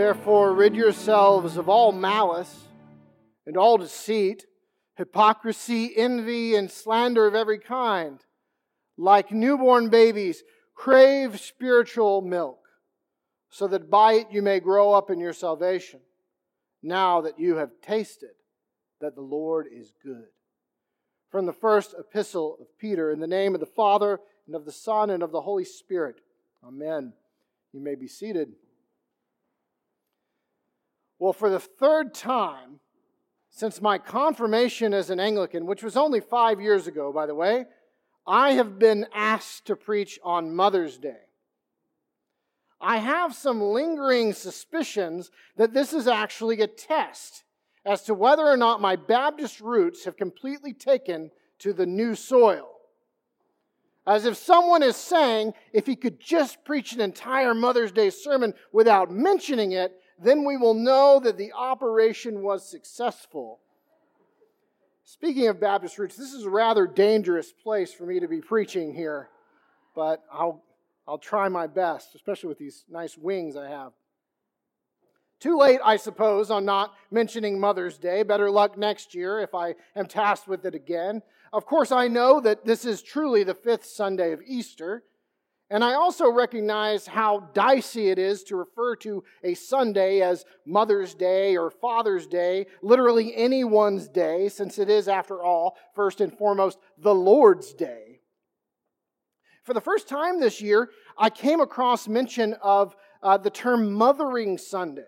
Therefore, rid yourselves of all malice and all deceit, hypocrisy, envy, and slander of every kind. Like newborn babies, crave spiritual milk, so that by it you may grow up in your salvation, now that you have tasted that the Lord is good. From the first epistle of Peter, in the name of the Father, and of the Son, and of the Holy Spirit. Amen. You may be seated. Well, for the third time since my confirmation as an Anglican, which was only five years ago, by the way, I have been asked to preach on Mother's Day. I have some lingering suspicions that this is actually a test as to whether or not my Baptist roots have completely taken to the new soil. As if someone is saying, if he could just preach an entire Mother's Day sermon without mentioning it, then we will know that the operation was successful. Speaking of Baptist roots, this is a rather dangerous place for me to be preaching here, but I'll, I'll try my best, especially with these nice wings I have. Too late, I suppose, on not mentioning Mother's Day. Better luck next year if I am tasked with it again. Of course, I know that this is truly the fifth Sunday of Easter. And I also recognize how dicey it is to refer to a Sunday as Mother's Day or Father's Day, literally anyone's day, since it is, after all, first and foremost, the Lord's Day. For the first time this year, I came across mention of uh, the term Mothering Sunday,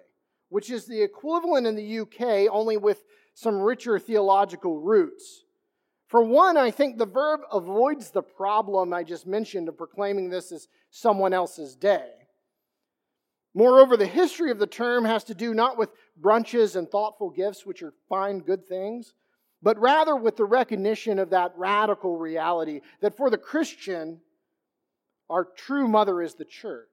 which is the equivalent in the UK, only with some richer theological roots. For one, I think the verb avoids the problem I just mentioned of proclaiming this as someone else's day. Moreover, the history of the term has to do not with brunches and thoughtful gifts, which are fine, good things, but rather with the recognition of that radical reality that for the Christian, our true mother is the church.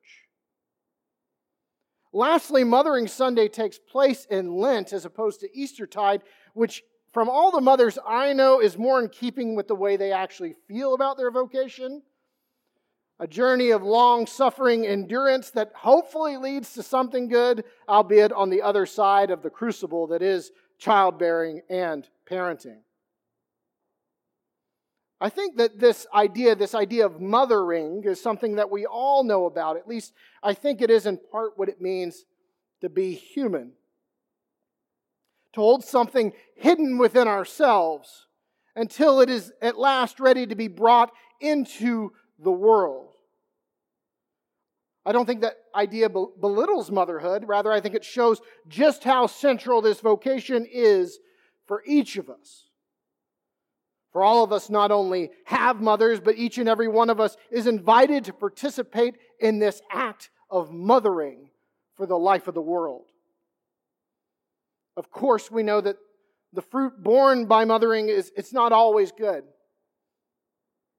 Lastly, Mothering Sunday takes place in Lent as opposed to Eastertide, which from all the mothers I know, is more in keeping with the way they actually feel about their vocation. A journey of long suffering endurance that hopefully leads to something good, albeit on the other side of the crucible that is childbearing and parenting. I think that this idea, this idea of mothering, is something that we all know about. At least I think it is in part what it means to be human to hold something hidden within ourselves until it is at last ready to be brought into the world. I don't think that idea belittles motherhood. Rather, I think it shows just how central this vocation is for each of us. For all of us not only have mothers, but each and every one of us is invited to participate in this act of mothering for the life of the world. Of course, we know that the fruit born by mothering is it's not always good.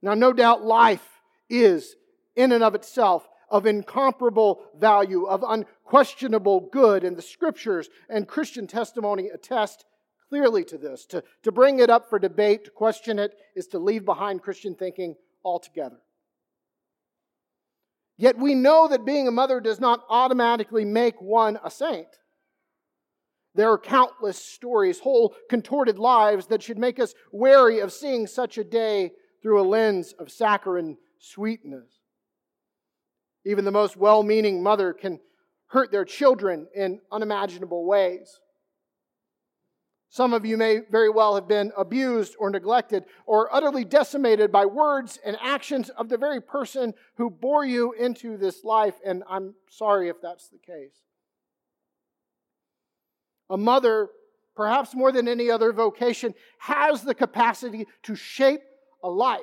Now, no doubt life is in and of itself of incomparable value, of unquestionable good, and the scriptures and Christian testimony attest clearly to this. To, to bring it up for debate, to question it, is to leave behind Christian thinking altogether. Yet we know that being a mother does not automatically make one a saint. There are countless stories, whole contorted lives that should make us wary of seeing such a day through a lens of saccharine sweetness. Even the most well meaning mother can hurt their children in unimaginable ways. Some of you may very well have been abused or neglected or utterly decimated by words and actions of the very person who bore you into this life, and I'm sorry if that's the case. A mother, perhaps more than any other vocation, has the capacity to shape a life.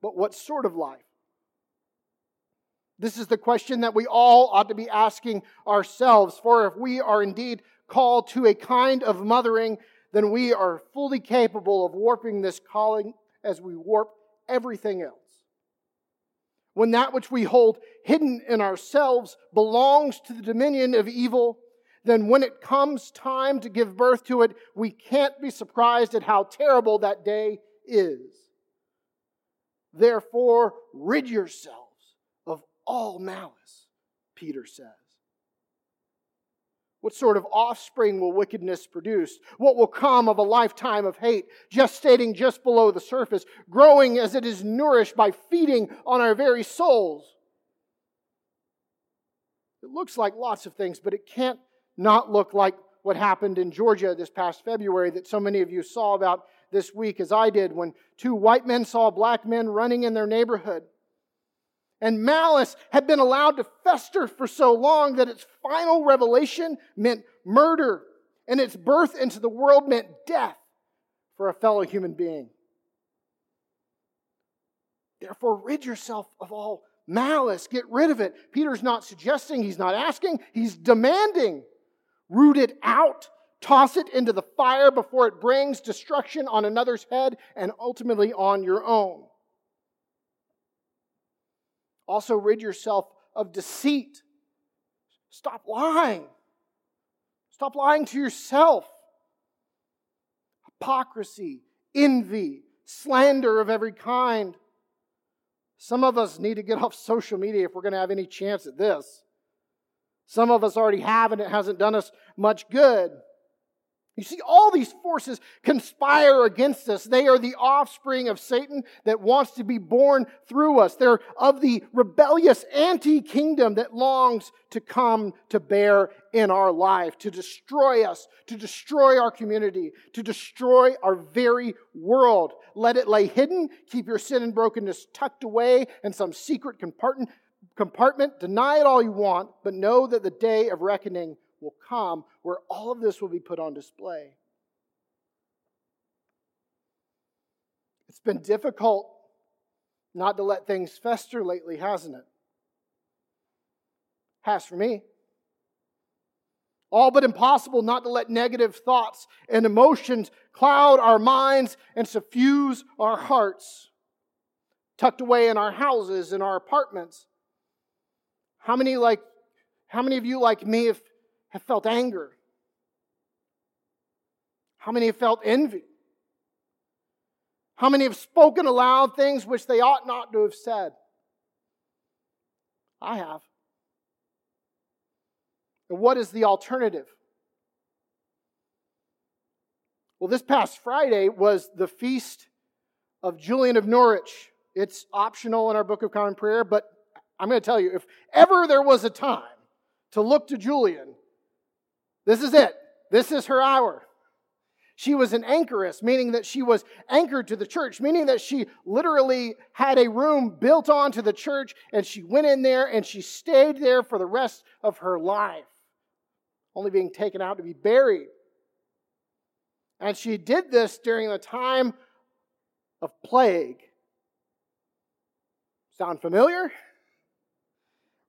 But what sort of life? This is the question that we all ought to be asking ourselves. For if we are indeed called to a kind of mothering, then we are fully capable of warping this calling as we warp everything else. When that which we hold hidden in ourselves belongs to the dominion of evil, then when it comes time to give birth to it, we can't be surprised at how terrible that day is. Therefore, rid yourselves of all malice, Peter says. What sort of offspring will wickedness produce? What will come of a lifetime of hate, gestating just below the surface, growing as it is nourished by feeding on our very souls? It looks like lots of things, but it can't not look like what happened in Georgia this past February that so many of you saw about this week, as I did, when two white men saw black men running in their neighborhood. And malice had been allowed to fester for so long that its final revelation meant murder, and its birth into the world meant death for a fellow human being. Therefore, rid yourself of all malice. Get rid of it. Peter's not suggesting, he's not asking, he's demanding. Root it out, toss it into the fire before it brings destruction on another's head and ultimately on your own. Also, rid yourself of deceit. Stop lying. Stop lying to yourself. Hypocrisy, envy, slander of every kind. Some of us need to get off social media if we're going to have any chance at this. Some of us already have, and it hasn't done us much good. You see, all these forces conspire against us. They are the offspring of Satan that wants to be born through us. They're of the rebellious anti kingdom that longs to come to bear in our life, to destroy us, to destroy our community, to destroy our very world. Let it lay hidden. Keep your sin and brokenness tucked away in some secret compartment. Compartment, deny it all you want, but know that the day of reckoning will come where all of this will be put on display. It's been difficult not to let things fester lately, hasn't it? Has for me. All but impossible not to let negative thoughts and emotions cloud our minds and suffuse our hearts. Tucked away in our houses, in our apartments. How many like how many of you like me have have felt anger? How many have felt envy? How many have spoken aloud things which they ought not to have said? I have. And what is the alternative? Well, this past Friday was the feast of Julian of Norwich. It's optional in our Book of Common Prayer, but I'm going to tell you if ever there was a time to look to Julian, this is it. This is her hour. She was an anchoress, meaning that she was anchored to the church, meaning that she literally had a room built onto the church and she went in there and she stayed there for the rest of her life, only being taken out to be buried. And she did this during the time of plague. Sound familiar?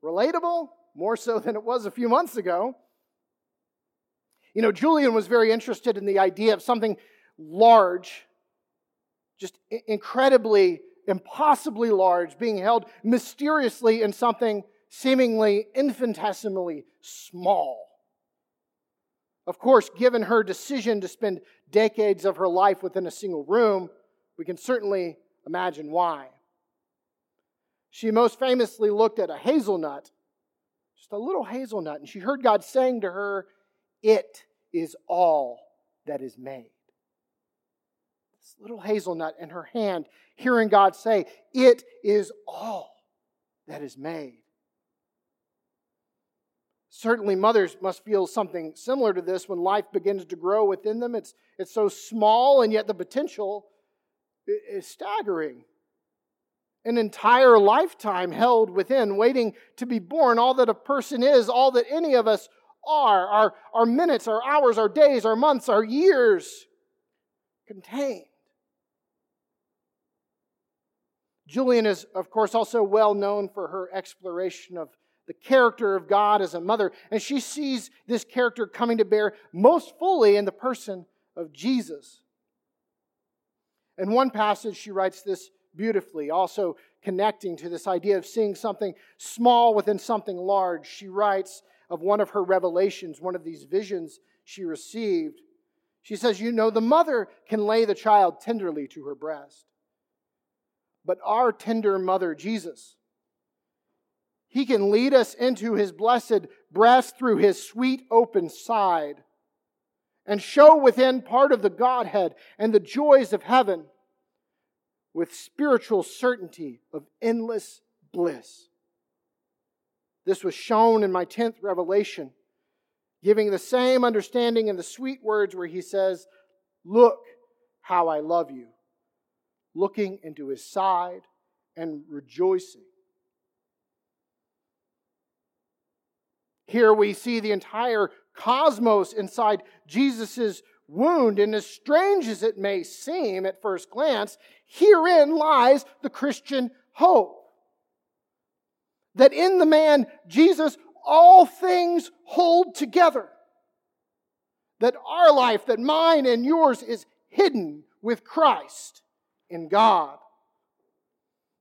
Relatable? More so than it was a few months ago. You know, Julian was very interested in the idea of something large, just incredibly, impossibly large, being held mysteriously in something seemingly infinitesimally small. Of course, given her decision to spend decades of her life within a single room, we can certainly imagine why. She most famously looked at a hazelnut, just a little hazelnut, and she heard God saying to her, It is all that is made. This little hazelnut in her hand, hearing God say, It is all that is made. Certainly, mothers must feel something similar to this when life begins to grow within them. It's, it's so small, and yet the potential is staggering. An entire lifetime held within, waiting to be born, all that a person is, all that any of us are, our, our minutes, our hours, our days, our months, our years contained. Julian is, of course, also well known for her exploration of the character of God as a mother, and she sees this character coming to bear most fully in the person of Jesus. In one passage, she writes this beautifully, also connecting to this idea of seeing something small within something large. She writes, of one of her revelations, one of these visions she received. She says, You know, the mother can lay the child tenderly to her breast. But our tender mother, Jesus, He can lead us into his blessed breast through his sweet open side and show within part of the Godhead and the joys of heaven with spiritual certainty of endless bliss. This was shown in my 10th revelation, giving the same understanding in the sweet words where he says, Look how I love you, looking into his side and rejoicing. Here we see the entire cosmos inside Jesus' wound, and as strange as it may seem at first glance, herein lies the Christian hope. That in the man Jesus, all things hold together. That our life, that mine and yours, is hidden with Christ in God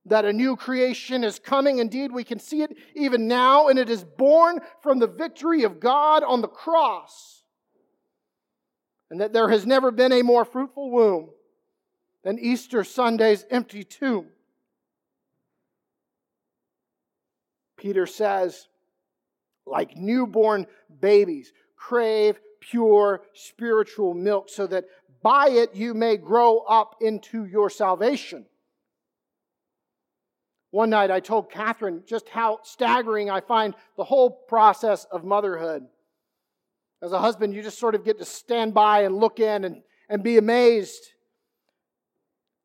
that a new creation is coming. Indeed, we can see it even now, and it is born from the victory of God on the cross. And that there has never been a more fruitful womb than Easter Sunday's empty tomb. Peter says, like newborn babies, crave pure spiritual milk so that by it you may grow up into your salvation. One night I told Catherine just how staggering I find the whole process of motherhood. As a husband, you just sort of get to stand by and look in and, and be amazed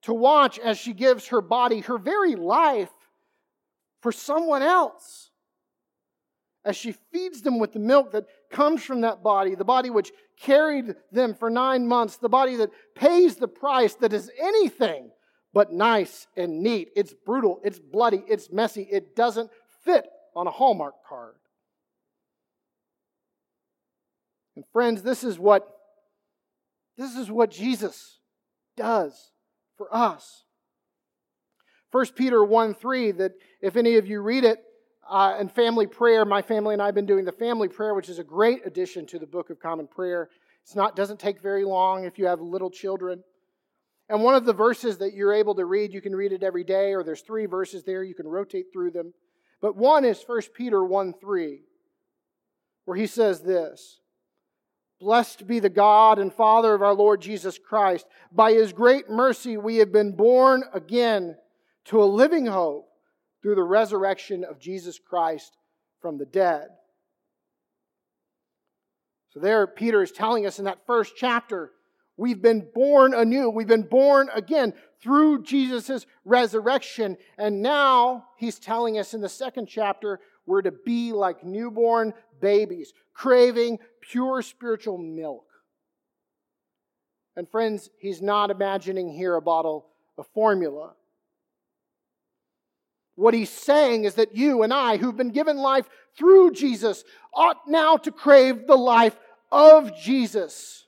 to watch as she gives her body, her very life, for someone else. As she feeds them with the milk that comes from that body, the body which carried them for nine months, the body that pays the price that is anything but nice and neat. It's brutal, it's bloody, it's messy. It doesn't fit on a Hallmark card. And friends, this is what this is what Jesus does for us. 1 Peter 1 3, that if any of you read it, uh, and family prayer, my family and I have been doing the family prayer, which is a great addition to the Book of Common Prayer. It's not doesn't take very long if you have little children. And one of the verses that you're able to read, you can read it every day, or there's three verses there, you can rotate through them. But one is 1 Peter 1 3, where he says this Blessed be the God and Father of our Lord Jesus Christ. By his great mercy, we have been born again to a living hope through the resurrection of Jesus Christ from the dead. So, there, Peter is telling us in that first chapter We've been born anew. We've been born again through Jesus' resurrection. And now he's telling us in the second chapter, we're to be like newborn babies, craving pure spiritual milk. And friends, he's not imagining here a bottle of formula. What he's saying is that you and I, who've been given life through Jesus, ought now to crave the life of Jesus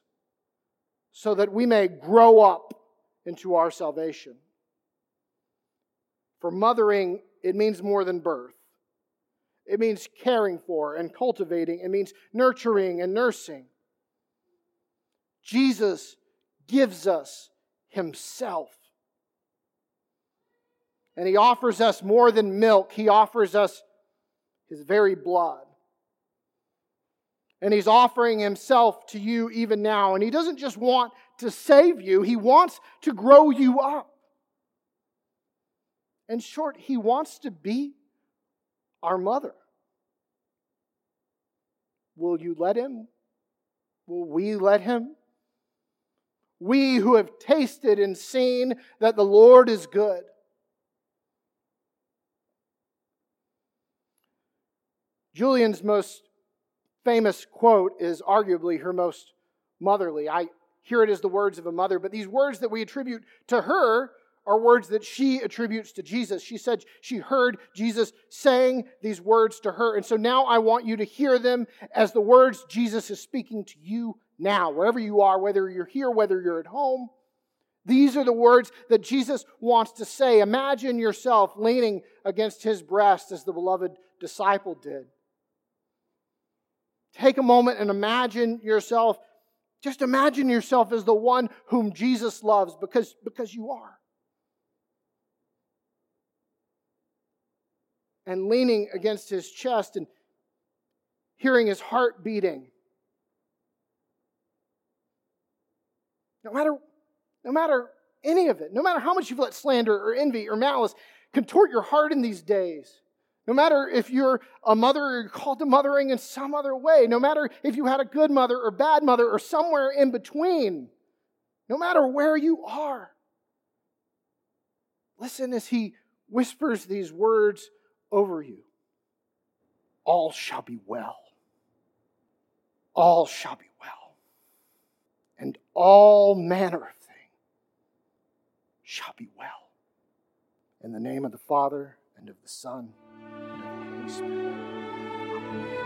so that we may grow up into our salvation. For mothering, it means more than birth. It means caring for and cultivating. It means nurturing and nursing. Jesus gives us Himself. And He offers us more than milk, He offers us His very blood. And he's offering himself to you even now. And he doesn't just want to save you, he wants to grow you up. In short, he wants to be our mother. Will you let him? Will we let him? We who have tasted and seen that the Lord is good. Julian's most famous quote is arguably her most motherly. I hear it as the words of a mother, but these words that we attribute to her are words that she attributes to Jesus. She said she heard Jesus saying these words to her. And so now I want you to hear them as the words Jesus is speaking to you now, wherever you are, whether you're here, whether you're at home. These are the words that Jesus wants to say. Imagine yourself leaning against his breast as the beloved disciple did. Take a moment and imagine yourself. Just imagine yourself as the one whom Jesus loves because, because you are. And leaning against his chest and hearing his heart beating. No matter, no matter any of it, no matter how much you've let slander or envy or malice contort your heart in these days, no matter if you're a mother or you're called to mothering in some other way, no matter if you had a good mother or bad mother or somewhere in between, no matter where you are, listen as he whispers these words over you All shall be well. All shall be well. And all manner of thing shall be well. In the name of the Father, and of the Son, and of the Holy Spirit.